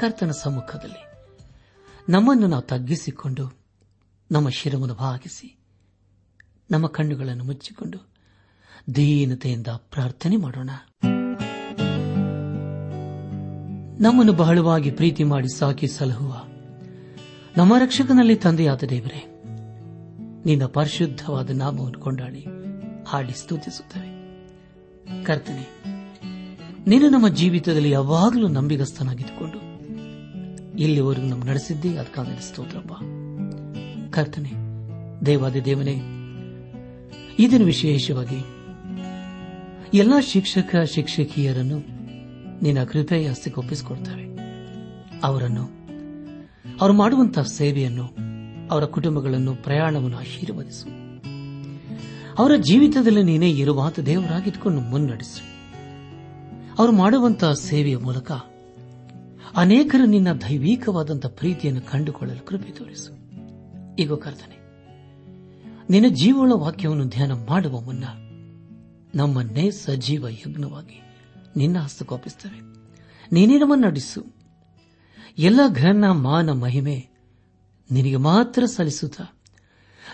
ಕರ್ತನ ಸಮ್ಮುಖದಲ್ಲಿ. ನಮ್ಮನ್ನು ನಾವು ತಗ್ಗಿಸಿಕೊಂಡು, ನಮ್ಮ ಶಿರವನ್ನು ಭಾಗಿಸಿ ನಮ್ಮ ಕಣ್ಣುಗಳನ್ನು ಮುಚ್ಚಿಕೊಂಡು ದೀನತೆಯಿಂದ ಪ್ರಾರ್ಥನೆ ಮಾಡೋಣ. ನಮ್ಮನ್ನು ಬಹಳವಾಗಿ ಪ್ರೀತಿ ಮಾಡಿ ಸಾಕಿ ಸಲಹುವ ನಮ್ಮ ರಕ್ಷಕನಲ್ಲಿ ತಂದೆಯಾದ ದೇವರೇ, ನಿನ್ನ ಪರಿಶುದ್ಧವಾದ ನಾಮವನ್ನು ಕೊಂಡಾಡಿ ಹಾಡಿ ಸ್ತುತಿಸುತ್ತವೆ. ಕರ್ತನೆ, ನೀನು ನಮ್ಮ ಜೀವಿತದಲ್ಲಿ ಯಾವಾಗಲೂ ನಂಬಿಗಸ್ತನಾಗಿದ್ದುಕೊಂಡು ಇಲ್ಲಿವರೆಗೂ ನಮ್ಮ ನಡೆಸಿದ್ದೇ ಅದಕ್ಕಾಗಿ ಸ್ತೋತ್ರಪ್ಪ. ಕರ್ತನೆ, ದೇವಾದಿ ದೇವನೇ ಇದನ್ನು ದಿನ ವಿಶೇಷವಾಗಿ ಎಲ್ಲಾ ಶಿಕ್ಷಕ ಶಿಕ್ಷಕಿಯರನ್ನು ನಿನ್ನ ಕೃಪೆಯ ಹಸ್ತಕ್ಕೆ ಒಪ್ಪಿಸಿಕೊಡ್ತೇವೆ. ಅವರನ್ನು, ಅವರು ಮಾಡುವಂತಹ ಸೇವೆಯನ್ನು, ಅವರ ಕುಟುಂಬಗಳನ್ನು, ಪ್ರಯಾಣವನ್ನು ಆಶೀರ್ವದಿಸು. ಅವರ ಜೀವಿತದಲ್ಲಿ ನೀನೇ ಇರುವಾತ ದೇವರಾಗಿದ್ದುಕೊಂಡು ಮುನ್ನಡೆಸು. ಅವರು ಮಾಡುವಂತಹ ಸೇವೆಯ ಮೂಲಕ ಅನೇಕರು ನಿನ್ನ ದೈವಿಕವಾದಂತಹ ಪ್ರೀತಿಯನ್ನು ಕಂಡುಕೊಳ್ಳಲು ಕೃಪೆ ತೋರಿಸು. ಈಗ ಕರ್ತನೆ, ನಿನ್ನ ಜೀವಳ ವಾಕ್ಯವನ್ನು ಧ್ಯಾನ ಮಾಡುವ ಮುನ್ನ ನಮ್ಮನ್ನೇ ಸಜೀವ ಯಜ್ಞವಾಗಿ ನಿನ್ನ ಹಸ್ತಕೋಪಿಸುತ್ತವೆ ನೀನೇ ನಮ್ಮನ್ನು ನಡೆಸು. ಎಲ್ಲ ಘನ ಮಾನ ಮಹಿಮೆ ನಿನಗೆ ಮಾತ್ರ ಸಲ್ಲಿಸುತ್ತ,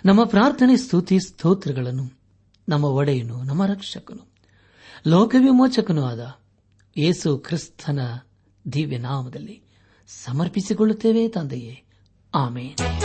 ನಮ್ಮ ಪ್ರಾರ್ಥನೆ, ಸ್ತುತಿ, ಸ್ತೋತ್ರಗಳನ್ನು ನಮ್ಮ ಒಡೆಯನು, ನಮ್ಮ ರಕ್ಷಕನು, ಲೋಕವಿಮೋಚಕನೂ ಆದ ಯೇಸು ಕ್ರಿಸ್ತನ ದಿವ್ಯ ನಾಮದಲ್ಲಿ ಸಮರ್ಪಿಸಿಕೊಳ್ಳುತ್ತೇವೆ ತಂದೆಯೇ. ಆಮೇಲೆ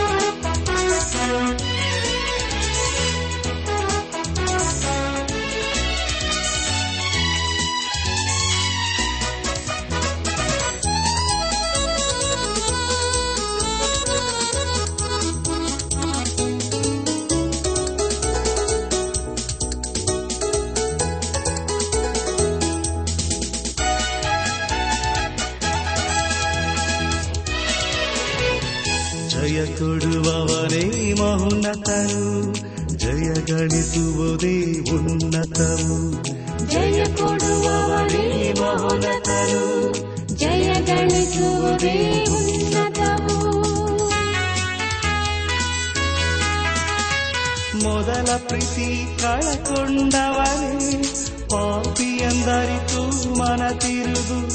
ಮೊದಲ ಪ್ರೀತಿ ಕಳಕೊಂಡವರೇ ಪಾಪಿ ಎಂದರಿತು ಮನ ತಿರುಗು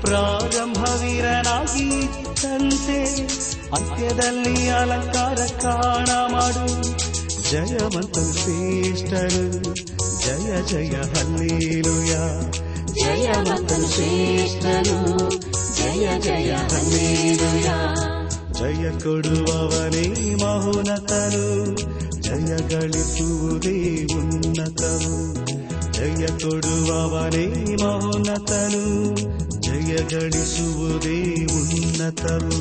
ಪ್ರಾರಂಭವೀರನಾಗಿ ತಂತೆ ಅಂತ್ಯದಲ್ಲಿ ಅಲಂಕಾರ ಕಾಣ ಮಾಡು. ಜಯವಂತರು ಶ್ರೇಷ್ಠರು ಜಯ ಜಯ ಹಲ್ಲೇಲುಯ. ಜಯವಂತನು ಶ್ರೇಷ್ಠನು. ಜಯ ಜಯ ಹಲ್ಲೇಲುಯ. ಜಯ ಕೊಡುವವನೇ ಮಹೋನ್ನತನು. ಜಯ ಗಳಿಸುವುದೇ ಉನ್ನತವು ಜಯ ಕೊಡುವವನೇ ಮಹೋನ್ನತನು ಜಯ ಗಳಿಸುವುದೇ ಉನ್ನತವು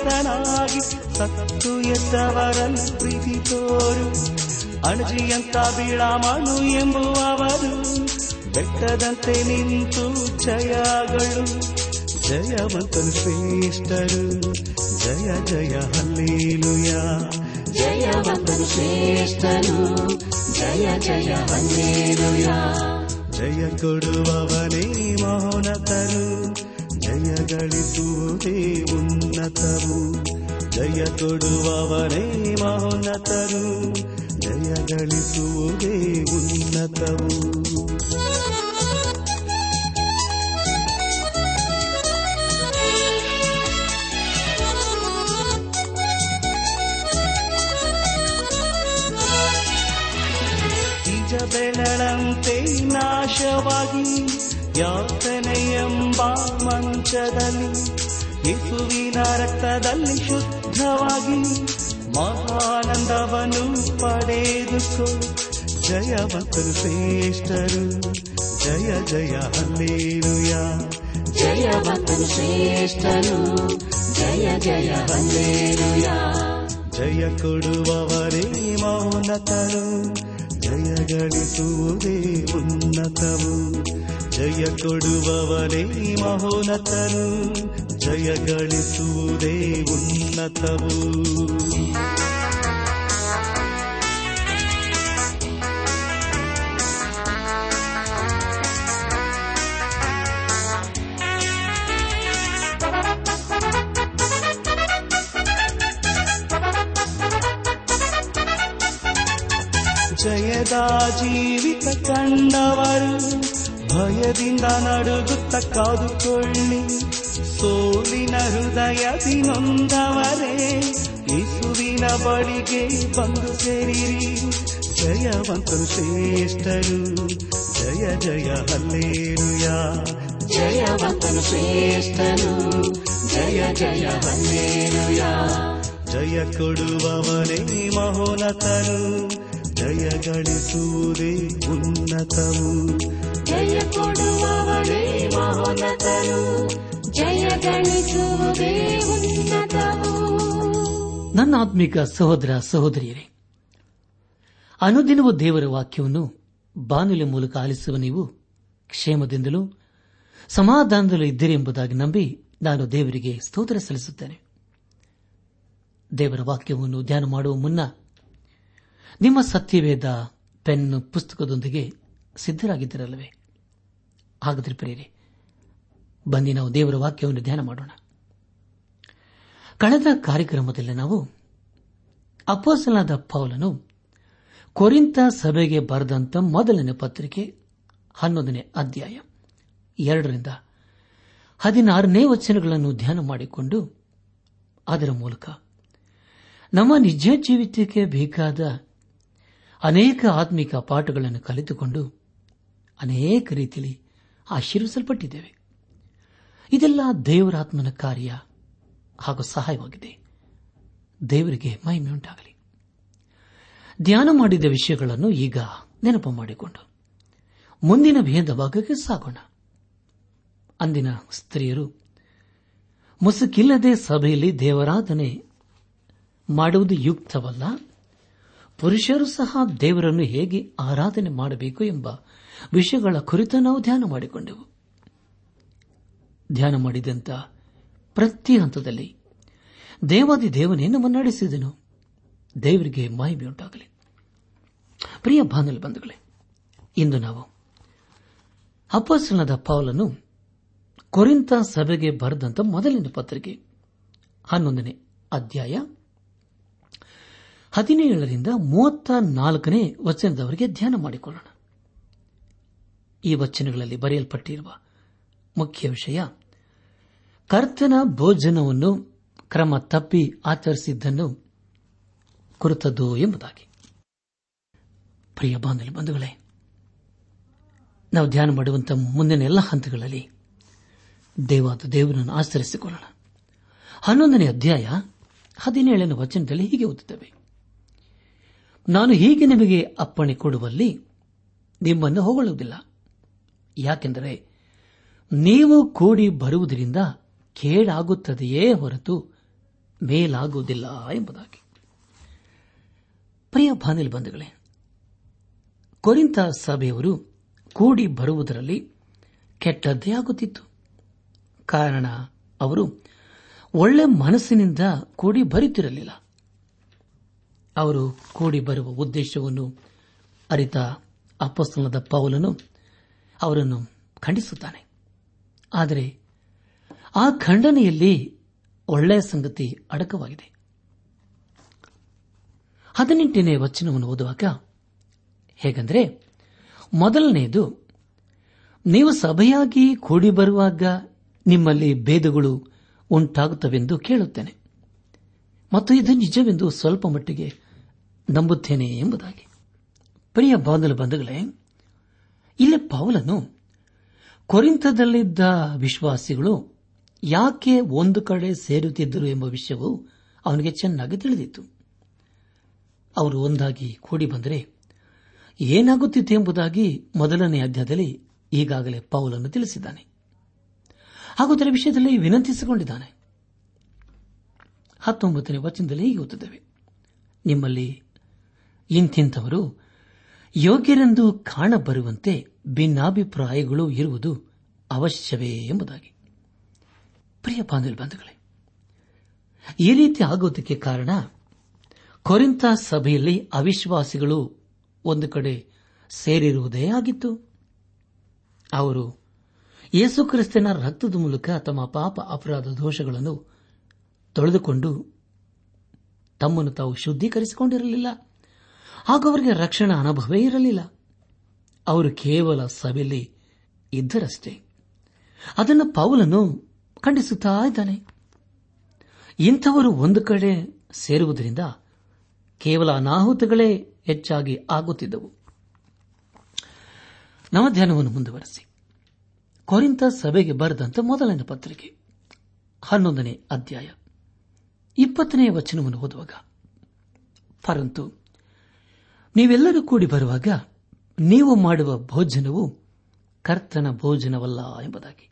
ನಂಬಿಗಸ್ತನಾಗಿ ಸತ್ತು ಎದ್ದವರನ್ನು ಪ್ರೀತಿ ತೋರು ಅಣಜಿಯಂತ ಬೀಳಾಮನು ಎಂಬುವವರು ಬೆಟ್ಟದಂತೆ ನಿಂತು ಜಯಗಳು ಜಯವಂತನು ಶ್ರೇಷ್ಠರು ಜಯ ಜಯ ಹಲ್ಲೇಲುಯ ಜಯವಂತನು ಶ್ರೇಷ್ಠನು ಜಯ ಜಯ ಹಲ್ಲೇಲುಯ ಜಯ ಕೊಡುವವನೇ ಮಹೋನ್ನತರು ಜಯ ಗಳಿಸುವುದೇ ಉನ್ನತವು. ಜಯ ತೊಡುವವನೇ ಮಹೋನ್ನತರು ಜಯ ಗಳಿಸುವುದೇ ಉನ್ನತವು. ನಿಜ ಬೆಳಳಂತೆ ನಾಶವಾಗಿ ಯಾತನೆ ಎಂಬ ಮಂಚದಲ್ಲಿ, ಯೇಸುವಿನ ರಕ್ತದಲ್ಲಿ ಶುದ್ಧವಾಗಿ ಮಹಾನಂದವನ್ನು ಪಡೆದುಕೋ. ಜಯವಂತರು ಶ್ರೇಷ್ಠರು, ಜಯ ಜಯ ಹಲ್ಲೇಲುಯ. ಜಯವಂತನು ಶ್ರೇಷ್ಠರು, ಜಯ ಜಯ ಹಲ್ಲೇರುಯ ಜಯ ಕೊಡುವವರೇ ಮೌನತರು, ಜಯ ಗಳಿಸುವುದೇ ಉನ್ನತವು. ಜಯ ಕೊಡುವವರೇ ಮಹೋನ್ನತರು ಜಯ ಗಳಿಸುವುದೇ ಉನ್ನತವು ಜಯದ ಜೀವಿತ ಕಂಡವರು ಭಯದಿಂದ ನಡುಗುತ್ತ ಕಾದುಕೊಳ್ಳಿ. ಸೋಲಿನ ಹೃದಯದಿ ನೊಂದವರೇ ಯೇಸುವಿನ ಬಳಿಗೆ ಬಂದು ಸೇರಿರಿ. ಜಯವಂತರು ಶ್ರೇಷ್ಠರು ಜಯ ಜಯ ಹಲ್ಲೇರುಯ ಜಯವಂತನು ಶ್ರೇಷ್ಠನು ಜಯ ಜಯ ಹಲ್ಲೇರುಯ ಜಯ ಕೊಡುವವನೇ ಮಹೋನತರು ಜಯ ಗಳಿಸುವುದೇ ಉನ್ನತವು. ಜಯ ಕೊಡುವವಳೇ ಜಯ ಗಳಿಸುವುದೇ ನನ್ನ ಆತ್ಮಿಕ ಸಹೋದರ ಸಹೋದರಿಯರೇ, ಅನುದಿನವೂ ದೇವರ ವಾಕ್ಯವನ್ನು ಬಾನುಲಿ ಮೂಲಕ ಆಲಿಸುವ ನೀವು ಕ್ಷೇಮದಿಂದಲೂ ಸಮಾಧಾನದಲ್ಲೂ ಇದ್ದೀರಿ ಎಂಬುದಾಗಿ ನಂಬಿ ನಾನು ದೇವರಿಗೆ ಸ್ತೋತ್ರ ಸಲ್ಲಿಸುತ್ತೇನೆ. ದೇವರ ವಾಕ್ಯವನ್ನು ಧ್ಯಾನ ಮಾಡುವ ಮುನ್ನ ನಿಮ್ಮ ಸತ್ಯವೇದ ಪೆನ್ ಪುಸ್ತಕದೊಂದಿಗೆ ಸಿದ್ದರಾಗಿದ್ದರಲ್ಲವೇ ಹಾಗಾದರೆ ಪ್ರೇರೆ ಬನ್ನಿ ನಾವು ದೇವರ ವಾಕ್ಯವನ್ನು ಧ್ಯಾನ ಮಾಡೋಣ. ಕಳೆದ ಕಾರ್ಯಕ್ರಮದಲ್ಲಿ ನಾವು ಅಪೋಸಲಾದ ಪೌಲನು ಕೊರಿಂತ ಸಭೆಗೆ ಬರೆದಂತ ಮೊದಲನೇ ಪತ್ರಿಕೆ ಹನ್ನೊಂದನೇ ಅಧ್ಯಾಯ ಎರಡರಿಂದ ಹದಿನಾರನೇ ವಚನಗಳನ್ನು ಧ್ಯಾನ ಮಾಡಿಕೊಂಡು ಅದರ ಮೂಲಕ ನಮ್ಮ ನಿಜ ಜೀವಿತಕ್ಕೆ ಬೇಕಾದ ಅನೇಕ ಆತ್ಮಿಕ ಪಾಠಗಳನ್ನು ಕಲಿತುಕೊಂಡು ಅನೇಕ ರೀತಿಯಲ್ಲಿ ಆಶೀರ್ವಿಸಲ್ಪಟ್ಟಿದ್ದೇವೆ. ಇದೆಲ್ಲ ದೇವರಾತ್ಮನ ಕಾರ್ಯ ಹಾಗೂ ಸಹಾಯವಾಗಿದೆ. ದೇವರಿಗೆ ಮಹಿಮೆಯುಂಟಾಗಲಿ ಧ್ಯಾನ ಮಾಡಿದ ವಿಷಯಗಳನ್ನು ಈಗ ನೆನಪು ಮಾಡಿಕೊಂಡು ಮುಂದಿನ ಭೇದ ಭಾಗಕ್ಕೆ ಸಾಗೋಣ. ಅಂದಿನ ಸ್ತ್ರೀಯರು, ಮುಸುಕಿಲ್ಲದೆ ಸಭೆಯಲ್ಲಿ ದೇವರಾಧನೆ ಮಾಡುವುದು ಯುಕ್ತವಲ್ಲ? ಪುರುಷರು ಸಹ ದೇವರನ್ನು ಹೇಗೆ ಆರಾಧನೆ ಮಾಡಬೇಕು ಎಂಬ ವಿಷಯಗಳ ಕುರಿತು ನಾವು ಧ್ಯಾನ ಮಾಡಿಕೊಂಡೆವು. ಧ್ಯಾನ ಮಾಡಿದಂತ ಪ್ರತಿ ಹಂತದಲ್ಲಿ ದೇವಾದಿ ದೇವನೇ ನಮ್ಮನ್ನು ನಡೆಸಿದನು. ದೇವರಿಗೆ ಮಾಹಿಮೆಯುಂಟಾಗಲಿ ಪ್ರಿಯ ಬಾನಲ್ ಬಂಧುಗಳೇ, ಇಂದು ನಾವು ಅಪ್ಪಸನದ ಪೌಲನು ಕೊರಿಂತ ಸಭೆಗೆ ಬರೆದಂತ ಮೊದಲಿನ ಪತ್ರಿಕೆ ಹನ್ನೊಂದನೇ ಅಧ್ಯಾಯ ಹದಿನೇಳರಿಂದ ಮೂವತ್ತ ನಾಲ್ಕನೇ ವಚನದವರೆಗೆ ಧ್ಯಾನ ಮಾಡಿಕೊಳ್ಳೋಣ. ಈ ವಚನಗಳಲ್ಲಿ ಬರೆಯಲ್ಪಟ್ಟಿರುವ ಮುಖ್ಯ ವಿಷಯ, ಕರ್ತನ ಭೋಜನವನ್ನು ಕ್ರಮ ತಪ್ಪಿ ಆಚರಿಸಿದ್ದನ್ನು ಕುರಿತದ್ದು ಎಂಬುದಾಗಿ. ಪ್ರಿಯ ಬಂಧುಗಳೇ, ನಾವು ಧ್ಯಾನ ಮಾಡುವಂತಹ ಮುಂದಿನ ಎಲ್ಲ ಹಂತಗಳಲ್ಲಿ ದೇವಾದ ದೇವರನ್ನು ಆಚರಿಸಿಕೊಳ್ಳೋಣ. ಹನ್ನೊಂದನೇ ಅಧ್ಯಾಯ ಹದಿನೇಳನೇ ವಚನದಲ್ಲಿ ಹೀಗೆ ಓದುತ್ತವೆ. ನಾನು ಹೀಗೆ ನಿಮಗೆ ಅಪ್ಪಣೆ ಕೊಡುವಲ್ಲಿ ನಿಮ್ಮನ್ನು ಹೊಗಳುವುದಿಲ್ಲ. ಯಾಕೆಂದರೆ ನೀವು ಕೂಡಿ ಬರುವುದರಿಂದ ಕೇಳಾಗುತ್ತದೆಯೇ ಹೊರತು ಮೇಲಾಗುವುದಿಲ್ಲ ಎಂಬುದಾಗಿ. ಪ್ರಿಯ ಬಾನಿಲ್ ಬಂಧುಗಳೇ ಕೊರಿಂತ ಸಭೆಯವರು ಕೂಡಿ ಬರುವುದರಲ್ಲಿ ಕೆಟ್ಟದ್ದೇ ಆಗುತ್ತಿತ್ತು. ಕಾರಣ, ಅವರು ಒಳ್ಳೆ ಮನಸ್ಸಿನಿಂದ ಕೂಡಿ ಬರುತ್ತಿರಲಿಲ್ಲ. ಅವರು ಕೂಡಿ ಬರುವ ಉದ್ದೇಶವನ್ನು ಅರಿತ ಅಪಸ್ತನದ ಪೌಲನು ಅವರನ್ನು ಖಂಡಿಸುತ್ತಾನೆ. ಆದರೆ ಆ ಖಂಡನೆಯಲ್ಲಿ ಒಳ್ಳೆಯ ಸಂಗತಿ ಅಡಕವಾಗಿದೆ. ಹದಿನೆಂಟನೇ ವಚನವನ್ನು ಓದುವಾಗ ಹೇಗೆಂದರೆ, ಮೊದಲನೆಯದು, ನೀವು ಸಭೆಯಾಗಿ ಕೂಡಿ ಬರುವಾಗ ನಿಮ್ಮಲ್ಲಿ ಭೇದಗಳು ಉಂಟಾಗುತ್ತವೆಂದು ಕೇಳುತ್ತೇನೆ. ಮತ್ತು ಇದು ನಿಜವೆಂದು ಸ್ವಲ್ಪ ಮಟ್ಟಿಗೆ ನಂಬುತ್ತೇನೆ ಎಂಬುದಾಗಿ. ಪ್ರಿಯ ಬಾಂಧವ ಬಂಧುಗಳೇ ಇಲ್ಲಿ ಪೌಲನು ಕೊರಿಂತದಲ್ಲಿದ್ದ ವಿಶ್ವಾಸಿಗಳು ಯಾಕೆ ಒಂದು ಕಡೆ ಸೇರುತ್ತಿದ್ದರು ಎಂಬ ವಿಷಯವು ಅವನಿಗೆ ಚೆನ್ನಾಗಿ ತಿಳಿದಿತ್ತು. ಅವರು ಒಂದಾಗಿ ಕೂಡಿ ಬಂದರೆ ಏನಾಗುತ್ತಿತ್ತು ಎಂಬುದಾಗಿ ಮೊದಲನೇ ಅಧ್ಯಾಯದಲ್ಲಿ ಈಗಾಗಲೇ ಪೌಲನ್ನು ತಿಳಿಸಿದ್ದಾನೆ. ಹಾಗೂ ಅದರ ವಿಷಯದಲ್ಲಿ ವಿನಂತಿಸಿಕೊಂಡಿದ್ದಾನೆ. ಹತ್ತೊಂಬತ್ತನೇ ವಚನದಲ್ಲಿ ಹೀಗೆ ಓದುತ್ತೇವೆ. ನಿಮ್ಮಲ್ಲಿ ಇಂತಿಂಥವರು ಯೋಗ್ಯರೆಂದು ಕಾಣಬರುವಂತೆ ಭಿನ್ನಾಭಿಪ್ರಾಯಗಳು ಇರುವುದು ಅವಶ್ಯವೇ ಎಂಬುದಾಗಿ. ಪ್ರಿಯ ಬಂಧುಗಳೇ, ಈ ರೀತಿ ಆಗೋದಕ್ಕೆ ಕಾರಣ ಕೊರಿಂತ ಸಭೆಯಲ್ಲಿ ಅವಿಶ್ವಾಸಿಗಳು ಒಂದು ಕಡೆ ಸೇರಿರುವುದೇ ಆಗಿತ್ತು. ಅವರು ಯೇಸುಕ್ರಿಸ್ತನ ರಕ್ತದ ಮೂಲಕ ತಮ್ಮ ಪಾಪ ಅಪರಾಧ ದೋಷಗಳನ್ನು ತೊಳೆದುಕೊಂಡು ತಮ್ಮನ್ನು ತಾವು ಶುದ್ಧೀಕರಿಸಿಕೊಂಡಿರಲಿಲ್ಲ. ಹಾಗೂ ಅವರಿಗೆ ರಕ್ಷಣಾ ಅನುಭವವೇ ಇರಲಿಲ್ಲ. ಅವರು ಕೇವಲ ಸಭೆಯಲ್ಲಿ ಇದ್ದರಷ್ಟೇ. ಅದನ್ನು ಪೌಲನು ಖಂಡಿಸುತ್ತಾ ಇದ್ದಾನೆ. ಇಂಥವರು ಒಂದು ಕಡೆ ಸೇರುವುದರಿಂದ ಕೇವಲ ಅನಾಹುತಗಳೇ ಹೆಚ್ಚಾಗಿ ಆಗುತ್ತಿದ್ದವು. ನಮ್ಮ ಧ್ಯಾನವನ್ನು ಮುಂದುವರೆಸಿ. ಕೊರಿಂತ ಸಭೆಗೆ ಬರೆದಂತ ಮೊದಲನೇ ಪತ್ರಿಕೆ, ಹನ್ನೊಂದನೇ ಅಧ್ಯಾಯ, ಇಪ್ಪತ್ತನೇ ವಚನವನ್ನು ಓದುವಾಗ. ಪರಂತು ನೀವೆಲ್ಲರೂ ಕೂಡಿ ಬರುವಾಗ ನೀವು ಮಾಡುವ ಭೋಜನವು ಕರ್ತನ ಭೋಜನವಲ್ಲ ಎಂಬುದಾಗಿ.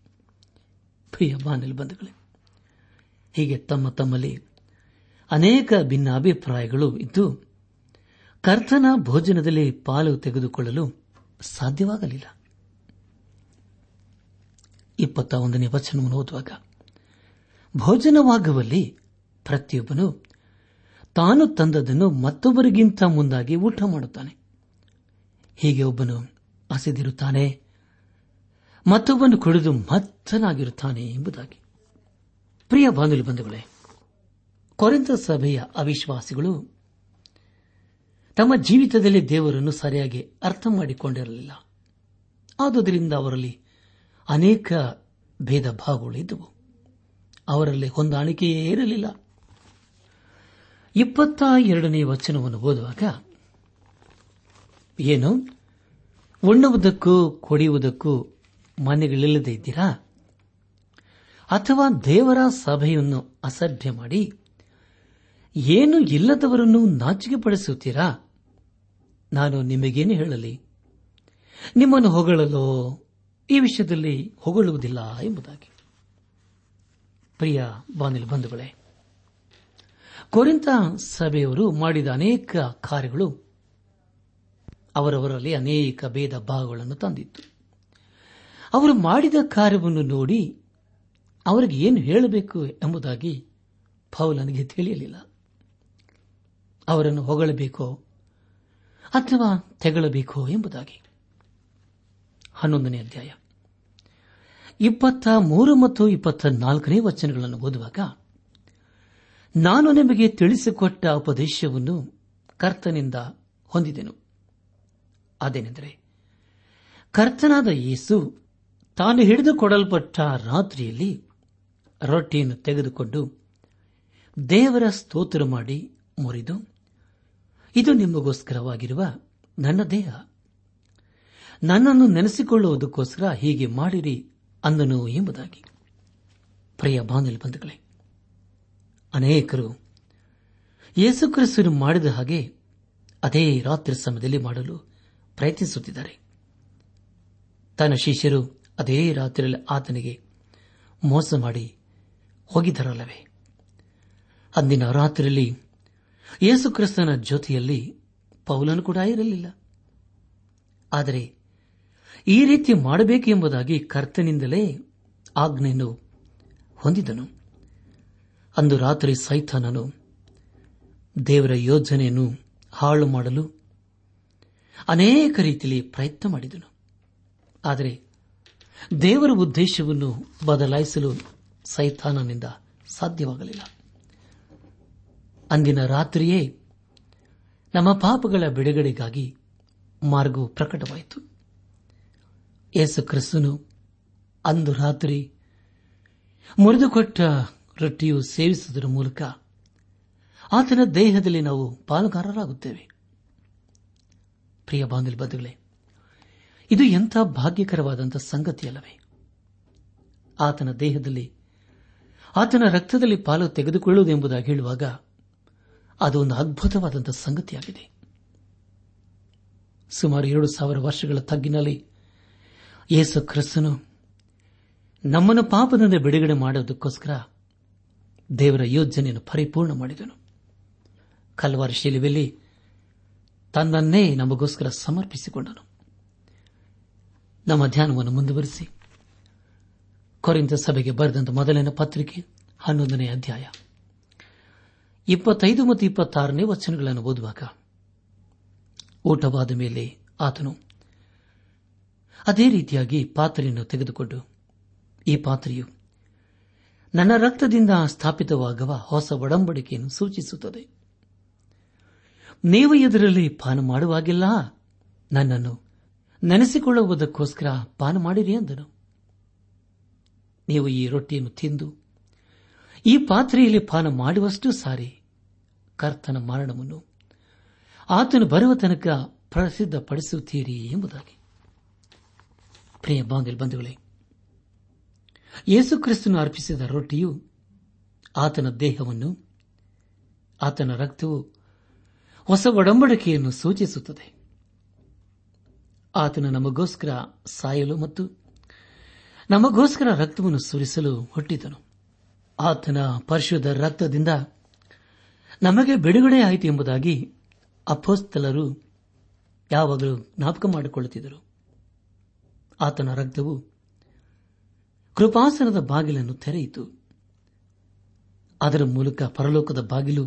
ಪ್ರಿಯ ಬಂಧುಗಳೇ, ಹೀಗೆ ತಮ್ಮ ತಮ್ಮಲ್ಲಿ ಅನೇಕ ಭಿನ್ನ ಅಭಿಪ್ರಾಯಗಳು ಇದ್ದು, ಕರ್ತನ ಭೋಜನದಲ್ಲಿ ಪಾಲು ತೆಗೆದುಕೊಳ್ಳಲು ಸಾಧ್ಯವಾಗಲಿಲ್ಲ. ಇಪ್ಪತ್ತ ಒಂದನೇ ವಚನವನ್ನು ಓದುವಾಗ, ಭೋಜನವಾಗುವಲ್ಲಿ ಪ್ರತಿಯೊಬ್ಬನು ತಾನು ತಂದದನ್ನು ಮತ್ತೊಬ್ಬರಿಗಿಂತ ಮುಂದಾಗಿ ಊಟ ಮಾಡುತ್ತಾನೆ. ಹೀಗೆ ಒಬ್ಬನು ಹಸಿದಿರುತ್ತಾನೆ, ಮತ್ತೊಬ್ಬನು ಕುಡಿದು ಮತ್ತನಾಗಿರುತ್ತಾನೆ ಎಂಬುದಾಗಿ. ಪ್ರಿಯ ಬಾಂಧವ್ಯ ಬಂಧುಗಳೇ ಕೊರೆಂತ ಸಭೆಯ ಅವಿಶ್ವಾಸಿಗಳು ತಮ್ಮ ಜೀವಿತದಲ್ಲಿ ದೇವರನ್ನು ಸರಿಯಾಗಿ ಅರ್ಥ ಮಾಡಿಕೊಂಡಿರಲಿಲ್ಲ. ಆದುದರಿಂದ ಅವರಲ್ಲಿ ಅನೇಕ ಭೇದ ಭಾವಗಳು ಇದ್ದವು. ಅವರಲ್ಲಿ ಹೊಂದಾಣಿಕೆಯೇ ಇರಲಿಲ್ಲ. ಇಪ್ಪತ್ತ ಎರಡನೇ ವಚನವನ್ನು ಓದುವಾಗ, ಏನು? ಉಣ್ಣುವುದಕ್ಕೂ ಕೊಡಿಯುವುದಕ್ಕೂ ಮನೆಗಳಿಲ್ಲದೆ ಇದ್ದೀರಾ? ಅಥವಾ ದೇವರ ಸಭೆಯನ್ನು ಅಸಭ್ಯ ಮಾಡಿ, ಏನು ಇಲ್ಲದವರನ್ನು ನಾಚಿಕೆ ಪಡಿಸುತ್ತೀರಾ ನಾನು ನಿಮಗೇನು ಹೇಳಲಿ? ನಿಮ್ಮನ್ನು ಹೊಗಳಲು? ಈ ವಿಷಯದಲ್ಲಿ ಹೊಗಳುವುದಿಲ್ಲ ಎಂಬುದಾಗಿ. ಪ್ರಿಯ ಬಾನಿಲು ಬಂಧುಗಳೇ ಕೊರಿಂತ ಸಭೆಯವರು ಮಾಡಿದ ಅನೇಕ ಕಾರ್ಯಗಳು ಅವರವರಲ್ಲಿ ಅನೇಕ ಭೇದ ಭಾವಗಳನ್ನು ತಂದಿತ್ತು. ಅವರು ಮಾಡಿದ ಕಾರ್ಯವನ್ನು ನೋಡಿ ಅವರಿಗೆ ಏನು ಹೇಳಬೇಕು ಎಂಬುದಾಗಿ ಪೌಲನಿಗೆ ತಿಳಿಯಲಿಲ್ಲ. ಅವರನ್ನು ಹೊಗಳಬೇಕೋ ಅಥವಾ ತೆಗಳಬೇಕೋ ಎಂಬುದಾಗಿ. ಹನ್ನೊಂದನೇ ಅಧ್ಯಾಯ. ಇಪ್ಪತ್ತ ಮೂರು ಮತ್ತು ಇಪ್ಪತ್ತ ನಾಲ್ಕನೇ ವಚನಗಳನ್ನು ಓದುವಾಗ ನಾನು ನಿಮಗೆ ತಿಳಿಸಿಕೊಟ್ಟ ಉಪದೇಶವನ್ನು ಕರ್ತನಿಂದ ಹೊಂದಿದೆನು. ಅದೇನೆಂದರೆ, ಕರ್ತನಾದ ಯೇಸು ತಾನು ಹಿಡಿದುಕೊಡಲ್ಪಟ್ಟ ರಾತ್ರಿಯಲ್ಲಿ ರೊಟ್ಟಿಯನ್ನು ತೆಗೆದುಕೊಂಡು ದೇವರ ಸ್ತೋತ್ರ ಮಾಡಿ ಮುರಿದು, ಇದು ನಿಮಗೋಸ್ಕರವಾಗಿರುವ ನನ್ನ ದೇಹ. ನನ್ನನ್ನು ನೆನೆಸಿಕೊಳ್ಳುವುದಕ್ಕೋಸ್ಕರ ಹೀಗೆ ಮಾಡಿರಿ ಅಂದನು ಎಂಬುದಾಗಿ. ಪ್ರಿಯ ಬಾಂಧವ್ಯ ಬಂಧುಗಳೇ ಅನೇಕರು ಯೇಸುಕ್ರಿಸ್ತನು ಮಾಡಿದ ಹಾಗೆ ಅದೇ ರಾತ್ರಿ ಸಮಯದಲ್ಲಿ ಮಾಡಲು ಪ್ರಯತ್ನಿಸುತ್ತಿದ್ದಾರೆ. ತನ್ನ ಶಿಷ್ಯರು ಅದೇ ರಾತ್ರಿಯಲ್ಲಿ ಆತನಿಗೆ ಮೋಸ ಮಾಡಿ ಹೋಗಿದ್ದರಲ್ಲವೇ? ಅಂದಿನ ರಾತ್ರಿಯಲ್ಲಿ ಯೇಸುಕ್ರಿಸ್ತನ ಜೊತೆಯಲ್ಲಿ ಪೌಲನು ಕೂಡ ಇರಲಿಲ್ಲ. ಆದರೆ ಈ ರೀತಿ ಮಾಡಬೇಕು ಎಂಬುದಾಗಿ ಕರ್ತನಿಂದಲೇ ಆಜ್ಞೆಯನ್ನು ಹೊಂದಿದನು. ಅಂದು ರಾತ್ರಿ ಸೈಥಾನನು ದೇವರ ಯೋಜನೆಯನ್ನು ಹಾಳು ಮಾಡಲು ಅನೇಕ ರೀತಿಯಲ್ಲಿ ಪ್ರಯತ್ನ ಮಾಡಿದನು. ಆದರೆ ದೇವರ ಉದ್ದೇಶವನ್ನು ಬದಲಾಯಿಸಲು ಸೈತಾನನಿಂದ ಸಾಧ್ಯವಾಗಲಿಲ್ಲ. ಅಂದಿನ ರಾತ್ರಿಯೇ ನಮ್ಮ ಪಾಪಗಳ ಬಿಡುಗಡೆಗಾಗಿ ಮಾರ್ಗವು ಪ್ರಕಟವಾಯಿತು. ಯೇಸು ಕ್ರಿಸ್ತನು ಅಂದು ರಾತ್ರಿ ಮುರಿದುಕೊಟ್ಟ ರೊಟ್ಟಿಯು ಸೇವಿಸುವುದರ ಮೂಲಕ ಆತನ ದೇಹದಲ್ಲಿ ನಾವು ಪಾಲುಗಾರರಾಗುತ್ತೇವೆ. ಪ್ರಿಯ ಬಾಂಧವೇ ಇದು ಎಂಥ ಭಾಗ್ಯಕರವಾದಂಥ ಸಂಗತಿಯಲ್ಲವೇ? ಆತನ ದೇಹದಲ್ಲಿ, ಆತನ ರಕ್ತದಲ್ಲಿ ಪಾಲು ತೆಗೆದುಕೊಳ್ಳುವುದೆಂಬುದಾಗಿ ಹೇಳುವಾಗ ಅದು ಒಂದು ಅದ್ಭುತವಾದಂಥ ಸಂಗತಿಯಾಗಿದೆ. ಸುಮಾರು ಎರಡು ಸಾವಿರ ವರ್ಷಗಳ ತಗ್ಗಿನಲ್ಲಿ ಯೇಸು ಕ್ರಿಸ್ತನು ನಮ್ಮನ್ನು ಪಾಪದಿಂದ ಬಿಡುಗಡೆ ಮಾಡೋದಕ್ಕೋಸ್ಕರ ದೇವರ ಯೋಜನೆಯನ್ನು ಪರಿಪೂರ್ಣ ಮಾಡಿದನು. ಕಲ್ವಾರ ಶಿಲುವೆಯಲ್ಲಿ ತನ್ನನ್ನೇ ನಮಗೋಸ್ಕರ ಸಮರ್ಪಿಸಿಕೊಂಡನು. ನಮ್ಮ ಧ್ಯಾನವನ್ನು ಮುಂದುವರಿಸಿ. ಕೊರಿಂದ ಸಭೆಗೆ ಬರೆದಂತ ಮೊದಲನೇ ಪತ್ರಿಕೆ ಹನ್ನೊಂದನೇ ಅಧ್ಯಾಯ. ಇಪ್ಪತ್ತೈದು ಮತ್ತು ಇಪ್ಪತ್ತಾರನೇ ವಚನಗಳನ್ನು ಓದುವಾಗ ಊಟವಾದ ಮೇಲೆ ಆತನು, ಅದೇ ರೀತಿಯಾಗಿ ಪಾತ್ರೆಯನ್ನು ತೆಗೆದುಕೊಂಡು, ಈ ಪಾತ್ರೆಯು ನನ್ನ ರಕ್ತದಿಂದ ಸ್ಥಾಪಿತವಾಗುವ ಹೊಸ ಒಡಂಬಡಿಕೆಯನ್ನು ಸೂಚಿಸುತ್ತದೆ. ನೀವು ಇದರಲ್ಲಿ ಪಾನ ಮಾಡುವಾಗಿಲ್ಲ. ನನ್ನನ್ನು ನೆನೆಸಿಕೊಳ್ಳುವುದಕ್ಕೋಸ್ಕರ ಪಾನ ಮಾಡಿರಿ ಎಂದನು ನೀವು ಈ ರೊಟ್ಟಿಯನ್ನು ತಿಂದು ಈ ಪಾತ್ರೆಯಲ್ಲಿ ಪಾನ ಮಾಡುವಷ್ಟು ಸಾರಿ. ಕರ್ತನ ಮರಣವನ್ನು ಆತನು ಬರುವ ತನಕ ಪ್ರಸಿದ್ಧಪಡಿಸುತ್ತೀರಿ ಎಂಬುದಾಗಿ. ಪ್ರಿಯ ಬಾಂಧವೇ ಬಂಧುಗಳೇ ಯೇಸುಕ್ರಿಸ್ತನು ಅರ್ಪಿಸಿದ ರೊಟ್ಟಿಯು ಆತನ ದೇಹವನ್ನು, ಆತನ ರಕ್ತವು ಹೊಸ ಒಡಂಬಡಿಕೆಯನ್ನು ಸೂಚಿಸುತ್ತದೆ. ಆತನ ನಮಗೋಸ್ಕರ ಸಾಯಲು ಮತ್ತು ನಮಗೋಸ್ಕರ ರಕ್ತವನ್ನು ಸುರಿಸಲು ಹುಟ್ಟಿದನು ಆತನ ಪರಿಶುದ್ಧ ರಕ್ತದಿಂದ ನಮಗೆ ಬಿಡುಗಡೆ ಆಯಿತು ಎಂಬುದಾಗಿ ಅಪೋಸ್ತಲರು ಯಾವಾಗಲೂ ಜ್ಞಾಪಕ ಮಾಡಿಕೊಳ್ಳುತ್ತಿದ್ದರು. ಆತನ ರಕ್ತವು ಕೃಪಾಸನದ ಬಾಗಿಲನ್ನು ತೆರೆಯಿತು. ಅದರ ಮೂಲಕ ಪರಲೋಕದ ಬಾಗಿಲು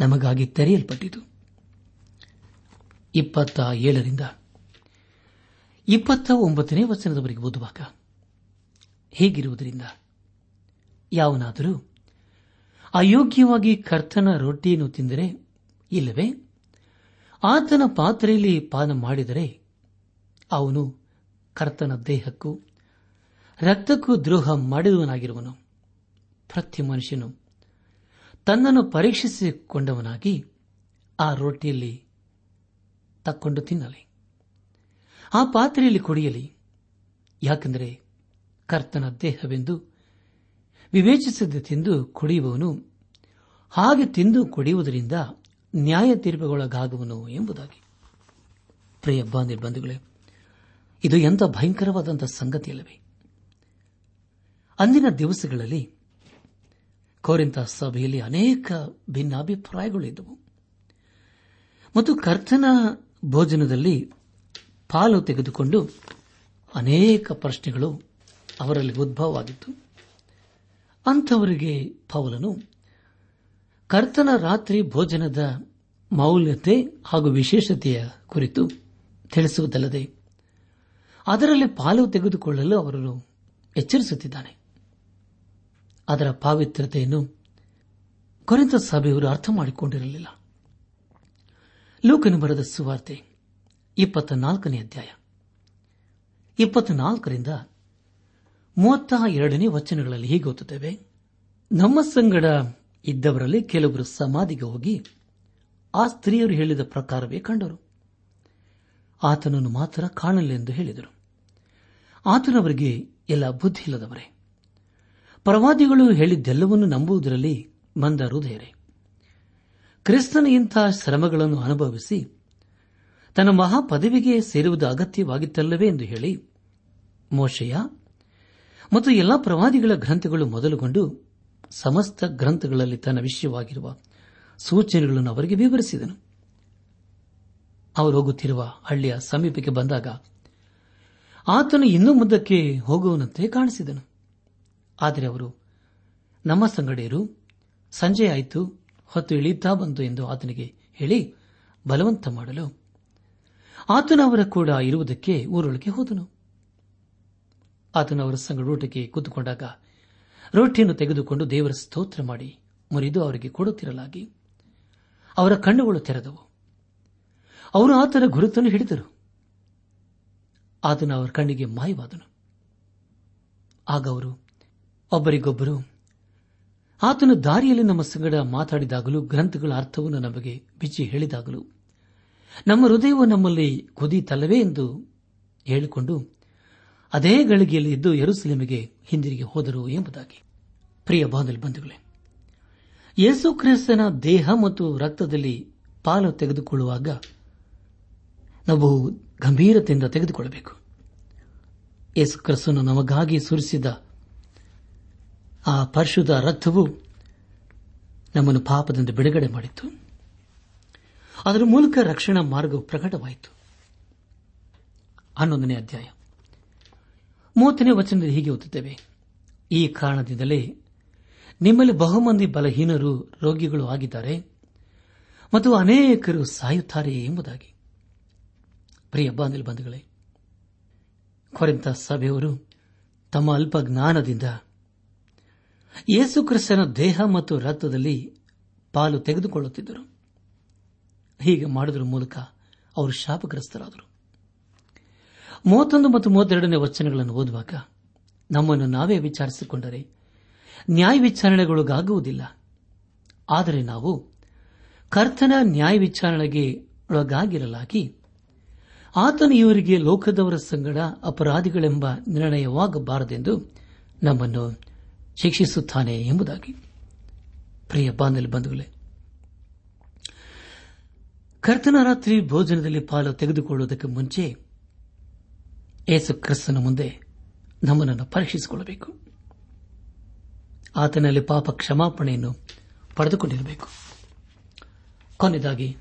ನಮಗಾಗಿ ತೆರೆಯಲ್ಪಟ್ಟಿತು. ಇಪ್ಪತ್ತ ಏಳರಿಂದ ಇಪ್ಪತ್ತ ಒಂಬತ್ತನೇ ವಚನದವರೆಗೆ ಓದುವಾಗ, ಹೀಗಿರುವುದರಿಂದ, ಯಾವನಾದರೂ ಅಯೋಗ್ಯವಾಗಿ ಕರ್ತನ ರೊಟ್ಟಿಯನ್ನು ತಿಂದರೆ ಇಲ್ಲವೇ? ಆತನ ಪಾತ್ರೆಯಲ್ಲಿ ಪಾನ ಮಾಡಿದರೆ ಅವನು ಕರ್ತನ ದೇಹಕ್ಕೂ ರಕ್ತಕ್ಕೂ ದ್ರೋಹ ಮಾಡಿದವನಾಗಿರುವನು. ಪ್ರತಿ ಮನುಷ್ಯನು ತನ್ನನ್ನು ಪರೀಕ್ಷಿಸಿಕೊಂಡವನಾಗಿ ಆ ರೊಟ್ಟಿಯಲ್ಲಿ ತಕ್ಕೊಂಡು ತಿನ್ನಲಿ. ಆ ಪಾತ್ರೆಯಲ್ಲಿ ಕುಡಿಯಲಿ. ಯಾಕೆಂದರೆ ಕರ್ತನ ದೇಹವೆಂದು ವಿವೇಚಿಸದೆ ತಿಂದು ಕುಡಿಯುವವನು ಹಾಗೆ ತಿಂದು ಕುಡಿಯುವುದರಿಂದ ನ್ಯಾಯ ತೀರ್ಪುಗೊಳಗಾಗುವನು ಎಂಬುದಾಗಿ. ಪ್ರಿಯ ಬಾಂಧವೇ ಇದು ಎಂಥ ಭಯಂಕರವಾದಂಥ ಸಂಗತಿಯಲ್ಲವೇ? ಅಂದಿನ ದಿವಸಗಳಲ್ಲಿ ಕೋರಿಂತ ಸಭೆಯಲ್ಲಿ ಅನೇಕ ಭಿನ್ನಾಭಿಪ್ರಾಯಗಳಿದ್ದವು. ಮತ್ತು ಕರ್ತನ ಭೋಜನದಲ್ಲಿ ಪಾಲು ತೆಗೆದುಕೊಂಡು ಅನೇಕ ಪ್ರಶ್ನೆಗಳು ಅವರಲ್ಲಿ ಉದ್ಭವವಾಗಿತ್ತು. ಅಂಥವರಿಗೆ ಪೌಲನು ಕರ್ತನ ರಾತ್ರಿ ಭೋಜನದ ಮೌಲ್ಯತೆ ಹಾಗೂ ವಿಶೇಷತೆಯ ಕುರಿತು ತಿಳಿಸುವುದಲ್ಲದೆ ಅದರಲ್ಲಿ ಪಾಲು ತೆಗೆದುಕೊಳ್ಳಲು ಅವರನ್ನು ಎಚ್ಚರಿಸುತ್ತಿದ್ದಾನೆ. ಅದರ ಪಾವಿತ್ರತೆಯನ್ನು ಕೊರೆಂತ ಸಭೆಯವರು ಅರ್ಥ ಮಾಡಿಕೊಂಡಿರಲಿಲ್ಲ. ಲೋಕನು ಬರೆದ ಸುವಾರ್ತೆ ಇಪ್ಪತ್ತ ನಾಲ್ಕನೇ ಅಧ್ಯಾಯ ಮೂವತ್ತ ಎರಡನೇ ವಚನಗಳಲ್ಲಿ ಹೀಗೆ ಓದುತ್ತೇವೆ, ನಮ್ಮ ಸಂಗಡ ಇದ್ದವರಲ್ಲಿ ಕೆಲವರು ಸಮಾಧಿಗೆ ಹೋಗಿ ಆ ಸ್ತ್ರೀಯರು ಹೇಳಿದ ಪ್ರಕಾರವೇ ಕಂಡರು. ಆತನನ್ನು ಮಾತ್ರ ಕಾಣಲೆಂದು ಹೇಳಿದರು. ಆತನವರಿಗೆ ಎಲ್ಲ ಬುದ್ಧಿ ಇಲ್ಲದವರೇ ಪ್ರವಾದಿಗಳು ಹೇಳಿದ್ದೆಲ್ಲವನ್ನೂ ನಂಬುವುದರಲ್ಲಿ ಮಂದ ಹೃದಯರೇ ಕ್ರಿಸ್ತನ ಇಂಥ ಶ್ರಮಗಳನ್ನು ಅನುಭವಿಸಿ ತನ್ನ ಮಹಾಪದವಿಗೆ ಸೇರುವುದು ಅಗತ್ಯವಾಗಿತ್ತಲ್ಲವೇ ಎಂದು ಹೇಳಿ ಮೋಶೆಯ ಮತ್ತು ಎಲ್ಲಾ ಪ್ರವಾದಿಗಳ ಗ್ರಂಥಗಳು ಮೊದಲುಗೊಂಡು ಸಮಸ್ತ ಗ್ರಂಥಗಳಲ್ಲಿ ತನ್ನ ವಿಷಯವಾಗಿರುವ ಸೂಚನೆಗಳನ್ನು ಅವರಿಗೆ ವಿವರಿಸಿದನು. ಅವರು ಹೋಗುತ್ತಿರುವ ಹಳ್ಳಿಯ ಸಮೀಪಕ್ಕೆ ಬಂದಾಗ ಆತನು ಇನ್ನೂ ಮುದ್ದಕ್ಕೆ ಹೋಗುವನಂತೆ ಕಾಣಿಸಿದನು. ಆದರೆ ಅವರು, ನಮ್ಮ ಸಂಗಡಿಯರು, ಸಂಜೆ ಆಯಿತು, ಹೊತ್ತು ಇಳಿದ್ದಾ ಬಂತು ಎಂದು ಆತನಿಗೆ ಹೇಳಿ ಬಲವಂತ ಮಾಡಲು, ಆತನ ಅವರ ಕೂಡ ಇರುವುದಕ್ಕೆ ಊರೊಳಗೆ ಹೋದನು. ಆತನವರ ಅವರ ಸಂಗಡ ಊಟಕ್ಕೆ ಕೂತುಕೊಂಡಾಗ ರೊಟ್ಟಿಯನ್ನು ತೆಗೆದುಕೊಂಡು ದೇವರ ಸ್ತೋತ್ರ ಮಾಡಿ ಮುರಿದು ಅವರಿಗೆ ಕೊಡುತ್ತಿರಲಾಗಿ, ಅವರ ಕಣ್ಣುಗಳು ತೆರೆದವು. ಅವರು ಆತನ ಗುರುತನ್ನು ಹಿಡಿದರು. ಆತನ ಅವರ ಕಣ್ಣಿಗೆ ಮಾಯವಾದನು. ಆಗ ಅವರು ಒಬ್ಬರಿಗೊಬ್ಬರು. ಆತನು ದಾರಿಯಲ್ಲಿ ನಮ್ಮ ಸಂಗಡ ಮಾತಾಡಿದಾಗಲೂ ಗ್ರಂಥಗಳ ಅರ್ಥವನ್ನು ನಮಗೆ ಬಿಚ್ಚಿ ಹೇಳಿದಾಗಲೂ. ನಮ್ಮ ಹೃದಯವು ನಮ್ಮಲ್ಲಿ ಕುದೀತಲ್ಲವೇ ಎಂದು ಹೇಳಿಕೊಂಡು ಅದೇ ಗಳಿಗೆಯಲ್ಲಿ ಇದ್ದು ಯರುಸಲೇಮಿಗೆ ಹಿಂದಿರುಗಿ ಹೋದರು ಎಂಬುದಾಗಿ. ಪ್ರಿಯ ಬಾಂಧಲ್ ಬಂಧುಗಳೇ, ಯೇಸು ಕ್ರಿಸ್ತನ ದೇಹ ಮತ್ತು ರಕ್ತದಲ್ಲಿ ಪಾಲು ತೆಗೆದುಕೊಳ್ಳುವಾಗ ನಾವು ಗಂಭೀರತೆಯಿಂದ ತೆಗೆದುಕೊಳ್ಳಬೇಕು. ಯೇಸು ಕ್ರಿಸ್ತನು ನಮಗಾಗಿ ಸುರಿಸಿದ ಆ ಪರಿಶುದ್ಧ ರಕ್ತವು ನಮ್ಮನ್ನು ಪಾಪದಿಂದ ಬಿಡುಗಡೆ ಮಾಡಿತ್ತು ಅದರ ಮೂಲಕ ರಕ್ಷಣಾ ಮಾರ್ಗವು ಪ್ರಕಟವಾಯಿತು. ಹನ್ನೊಂದನೇ ಅಧ್ಯಾಯ. ಮೂವತ್ತನೇ ವಚನದಲ್ಲಿ ಹೀಗೆ ಓದುತ್ತೇವೆ. ಈ ಕಾರಣದಿಂದಲೇ ನಿಮ್ಮಲ್ಲಿ ಬಹುಮಂದಿ ಬಲಹೀನರು ರೋಗಿಗಳು ಆಗಿದ್ದಾರೆ ಮತ್ತು ಅನೇಕರು ಸಾಯುತ್ತಾರೆ ಎಂಬುದಾಗಿ. ಪ್ರಿಯ ಬಾಂಧಲ್ ಬಂಧುಗಳೇ ಕೊರೆಂತ ಸಭೆಯವರು ತಮ್ಮ ಅಲ್ಪ ಜ್ಞಾನದಿಂದ ಯೇಸು ಕ್ರಿಸ್ತನ ದೇಹ ಮತ್ತು ರಕ್ತದಲ್ಲಿ ಪಾಲು ತೆಗೆದುಕೊಳ್ಳುತ್ತಿದ್ದರು. ಹೀಗೆ ಮಾಡುವುದರ ಮೂಲಕ ಅವರು ಶಾಪಗ್ರಸ್ತರಾದರು. ಮೂವತ್ತೊಂದು ಮತ್ತು ಮೂವತ್ತೆರಡನೇ ವಚನಗಳನ್ನು ಓದುವಾಗ ನಮ್ಮನ್ನು ನಾವೇ ವಿಚಾರಿಸಿಕೊಂಡರೆ ನ್ಯಾಯ ವಿಚಾರಣೆಗೊಳಗಾಗುವುದಿಲ್ಲ. ಆದರೆ ನಾವು ಕರ್ತನ ನ್ಯಾಯ ವಿಚಾರಣೆಗೆ ಒಳಗಾಗಿರಲಾಗಿ ಆತನ ಇವರಿಗೆ ಲೋಕದವರ ಸಂಗಡ ಅಪರಾಧಿಗಳೆಂಬ ನಿರ್ಣಯವಾಗಬಾರದೆಂದು ನಮ್ಮನ್ನು ಶಿಕ್ಷಿಸುತ್ತಾನೆ ಎಂಬುದಾಗಿ ಪ್ರಿಯ ಬಾಂಧಲ್ ಬಂಧುಗಳೇ. ಕರ್ತನ ರಾತ್ರಿ ಭೋಜನದಲ್ಲಿ ಪಾಲು ತೆಗೆದುಕೊಳ್ಳುವುದಕ್ಕೆ ಮುಂಚೆ ಏಸು ಕ್ರಿಸ್ತನ ಮುಂದೆ ನಮ್ಮನ್ನು ಪರೀಕ್ಷಿಸಿಕೊಳ್ಳಬೇಕು. ಆತನಲ್ಲಿ ಪಾಪ ಕ್ಷಮಾಪಣೆಯನ್ನು ಪಡೆದುಕೊಂಡಿರಬೇಕು. ಕೊನೆಯದಾಗಿ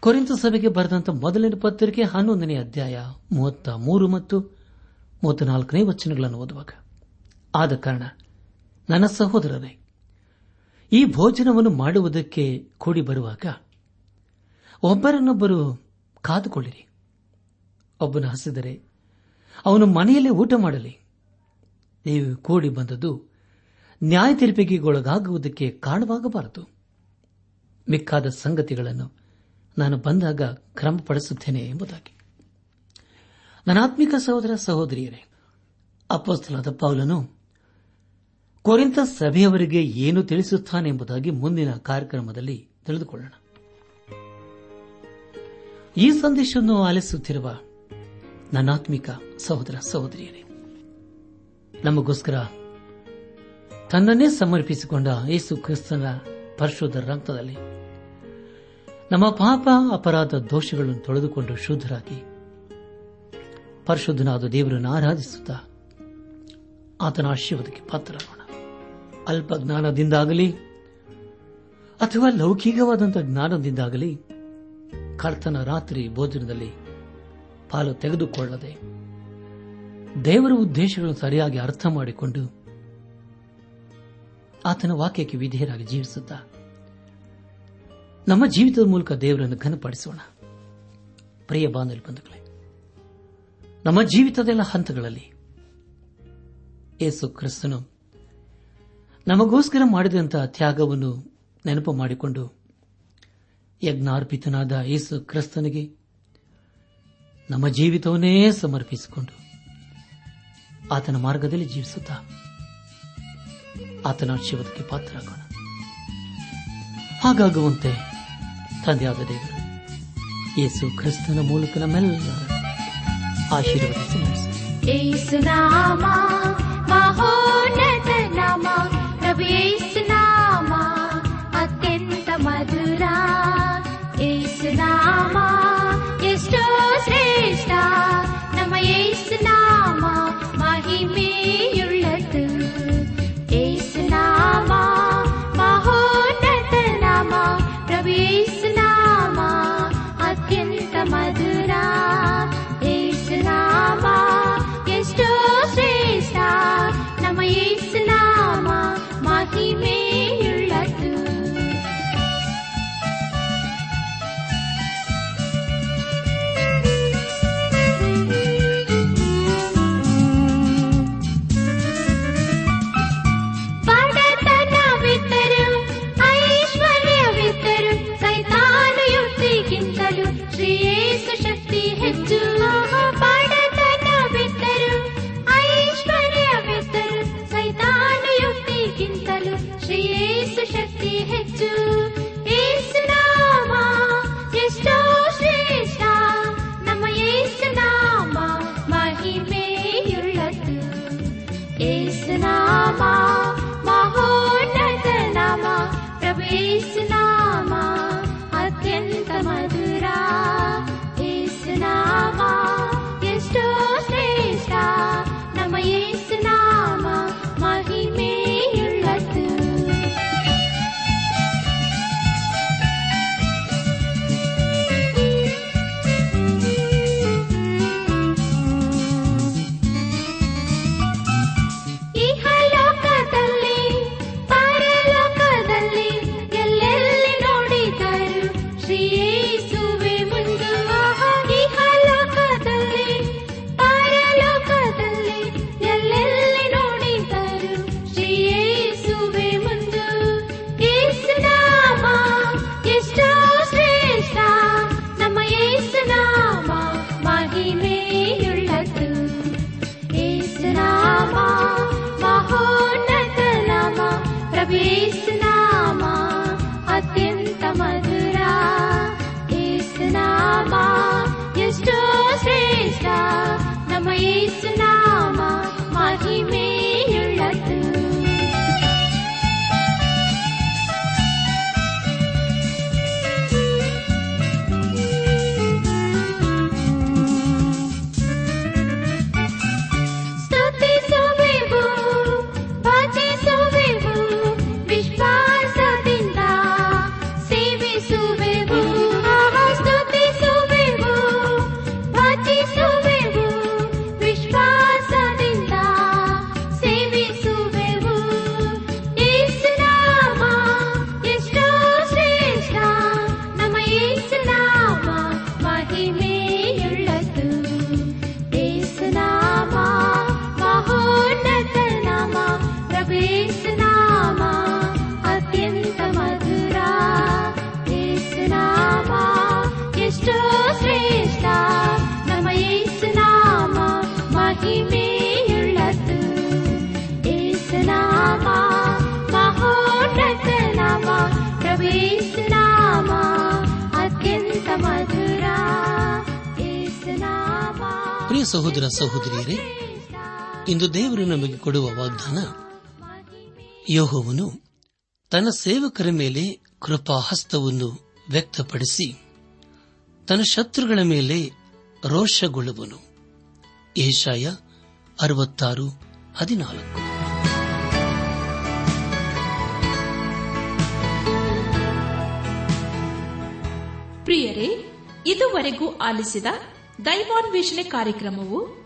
ಕೊರಿಂತ ಸಭೆಗೆ ಬರೆದಂತಹ ಮೊದಲನೇ ಪತ್ರಿಕೆ ಹನ್ನೊಂದನೇ ಅಧ್ಯಾಯ ಮೂವತ್ತ ಮೂರು ಮತ್ತು ಮೂವತ್ತ ನಾಲ್ಕನೇ ವಚನಗಳನ್ನು ಓದುವಾಗ ಆದ ಕಾರಣ ನನ್ನ ಸಹೋದರರೇ, ಈ ಭೋಜನವನ್ನು ಮಾಡುವುದಕ್ಕೆ ಕೂಡಿ ಬರುವಾಗ ಒಬ್ಬರನ್ನೊಬ್ಬರು ಕಾದುಕೊಳ್ಳಿರಿ. ಒಬ್ಬನು ಹಸಿದರೆ, ಅವನು ಮನೆಯಲ್ಲೇ ಊಟ ಮಾಡಲಿ. ನೀವು ಕೂಡಿ ಬಂದದ್ದು ನ್ಯಾಯ ತೀರ್ಪಿಗೆ ಒಳಗಾಗುವುದಕ್ಕೆ ಕಾರಣವಾಗಬಾರದು. ಮಿಕ್ಕಾದ ಸಂಗತಿಗಳನ್ನು ನಾನು ಬಂದಾಗ ಕ್ರಮಪಡಿಸುತ್ತೇನೆ ಎಂಬುದಾಗಿ. ನನಾತ್ಮಿಕ ಸಹೋದರ ಸಹೋದರಿಯರೇ ಅಪ್ಪಸ್ತಲಾದ ಪೌಲನು ಕೊರಿಂತ ಸಭೆಯವರಿಗೆ ಏನು ತಿಳಿಸುತ್ತಾನೆಂಬುದಾಗಿ ಮುಂದಿನ ಕಾರ್ಯಕ್ರಮದಲ್ಲಿ ತಿಳಿದುಕೊಳ್ಳೋಣ. ಈ ಸಂದೇಶವನ್ನು ಆಲಿಸುತ್ತಿರುವ ನನ್ನಾತ್ಮಿಕ ಸಹೋದರ ಸಹೋದರಿಯರೇ, ನಮಗೋಸ್ಕರ ತನ್ನನ್ನೇ ಸಮರ್ಪಿಸಿಕೊಂಡ ಯೇಸು ಕ್ರಿಸ್ತನ ಪರಿಶುದ್ಧ ರಕ್ತದಲ್ಲಿ ನಮ್ಮ ಪಾಪ ಅಪರಾಧ ದೋಷಗಳನ್ನು ತೊಳೆದುಕೊಂಡು ಶುದ್ಧರಾಗಿ ಪರಿಶುದ್ಧನಾದ ದೇವರನ್ನು ಆರಾಧಿಸುತ್ತಾ ಆತನ ಆಶೀರ್ವಾದಕ್ಕೆ ಪಾತ್ರರಾಗೋಣ. ಅಲ್ಪ ಜ್ಞಾನದಿಂದಾಗಲಿ ಅಥವಾ ಲೌಕಿಕವಾದಂತಹ ಜ್ಞಾನದಿಂದಾಗಲಿ ಕರ್ತನ ರಾತ್ರಿ ಭೋಜನದಲ್ಲಿ ಪಾಲು ತೆಗೆದುಕೊಳ್ಳದೆ ದೇವರ ಉದ್ದೇಶಗಳನ್ನು ಸರಿಯಾಗಿ ಅರ್ಥ ಮಾಡಿಕೊಂಡು ಆತನ ವಾಕ್ಯಕ್ಕೆ ವಿಧೇಯರಾಗಿ ಜೀವಿಸುತ್ತ ನಮ್ಮ ಜೀವಿತದ ಮೂಲಕ ದೇವರನ್ನು ಘನಪಡಿಸೋಣ. ಪ್ರಿಯ ಬಾಂಧವ್ಯ ಬಂಧುಗಳೇ, ನಮ್ಮ ಜೀವಿತದೆಲ್ಲ ಹಂತಗಳಲ್ಲಿ ಯೇಸು ಕ್ರಿಸ್ತನು ನಮಗೋಸ್ಕರ ಮಾಡಿದಂತಹ ತ್ಯಾಗವನ್ನು ನೆನಪು ಮಾಡಿಕೊಂಡು ಯಜ್ಞಾರ್ಪಿತನಾದ ಯೇಸು ಕ್ರಿಸ್ತನಿಗೆ ನಮ್ಮ ಜೀವಿತವನ್ನೇ ಸಮರ್ಪಿಸಿಕೊಂಡು ಆತನ ಮಾರ್ಗದಲ್ಲಿ ಜೀವಿಸುತ್ತಾ ಆತನ ಆಶೀರ್ವಾದಕ್ಕೆ ಪಾತ್ರರಾಗೋಣ. ಹಾಗಾಗುವಂತೆ ತಂದೆಯಾದ ದೇವರು ಯೇಸು ಕ್ರಿಸ್ತನ ಮೂಲಕ ನಮ್ಮೆಲ್ಲ ಆಶೀರ್ವದಿಸಿ ನಡೆಸಿ ಸಹೋದರಿಯರೇ, ಇಂದು ದೇವರು ನಮಗೆ ಕೊಡುವ ವಾಗ್ದಾನ, ಯೋಹವನು ತನ್ನ ಸೇವಕರ ಮೇಲೆ ಕೃಪಾ ಹಸ್ತವನ್ನು ವ್ಯಕ್ತಪಡಿಸಿ ತನ್ನ ಶತ್ರುಗಳ ಮೇಲೆ ರೋಷಗೊಳ್ಳುವನು. ಏಷಾಯ ಅರವತ್ತಾರು, ಹದಿನಾಲ್ಕು. ಪ್ರಿಯರೇ, ಇದುವರೆಗೂ ಆಲಿಸಿದ ದೈವಾನ್ವೇಷಣೆ ಕಾರ್ಯಕ್ರಮವು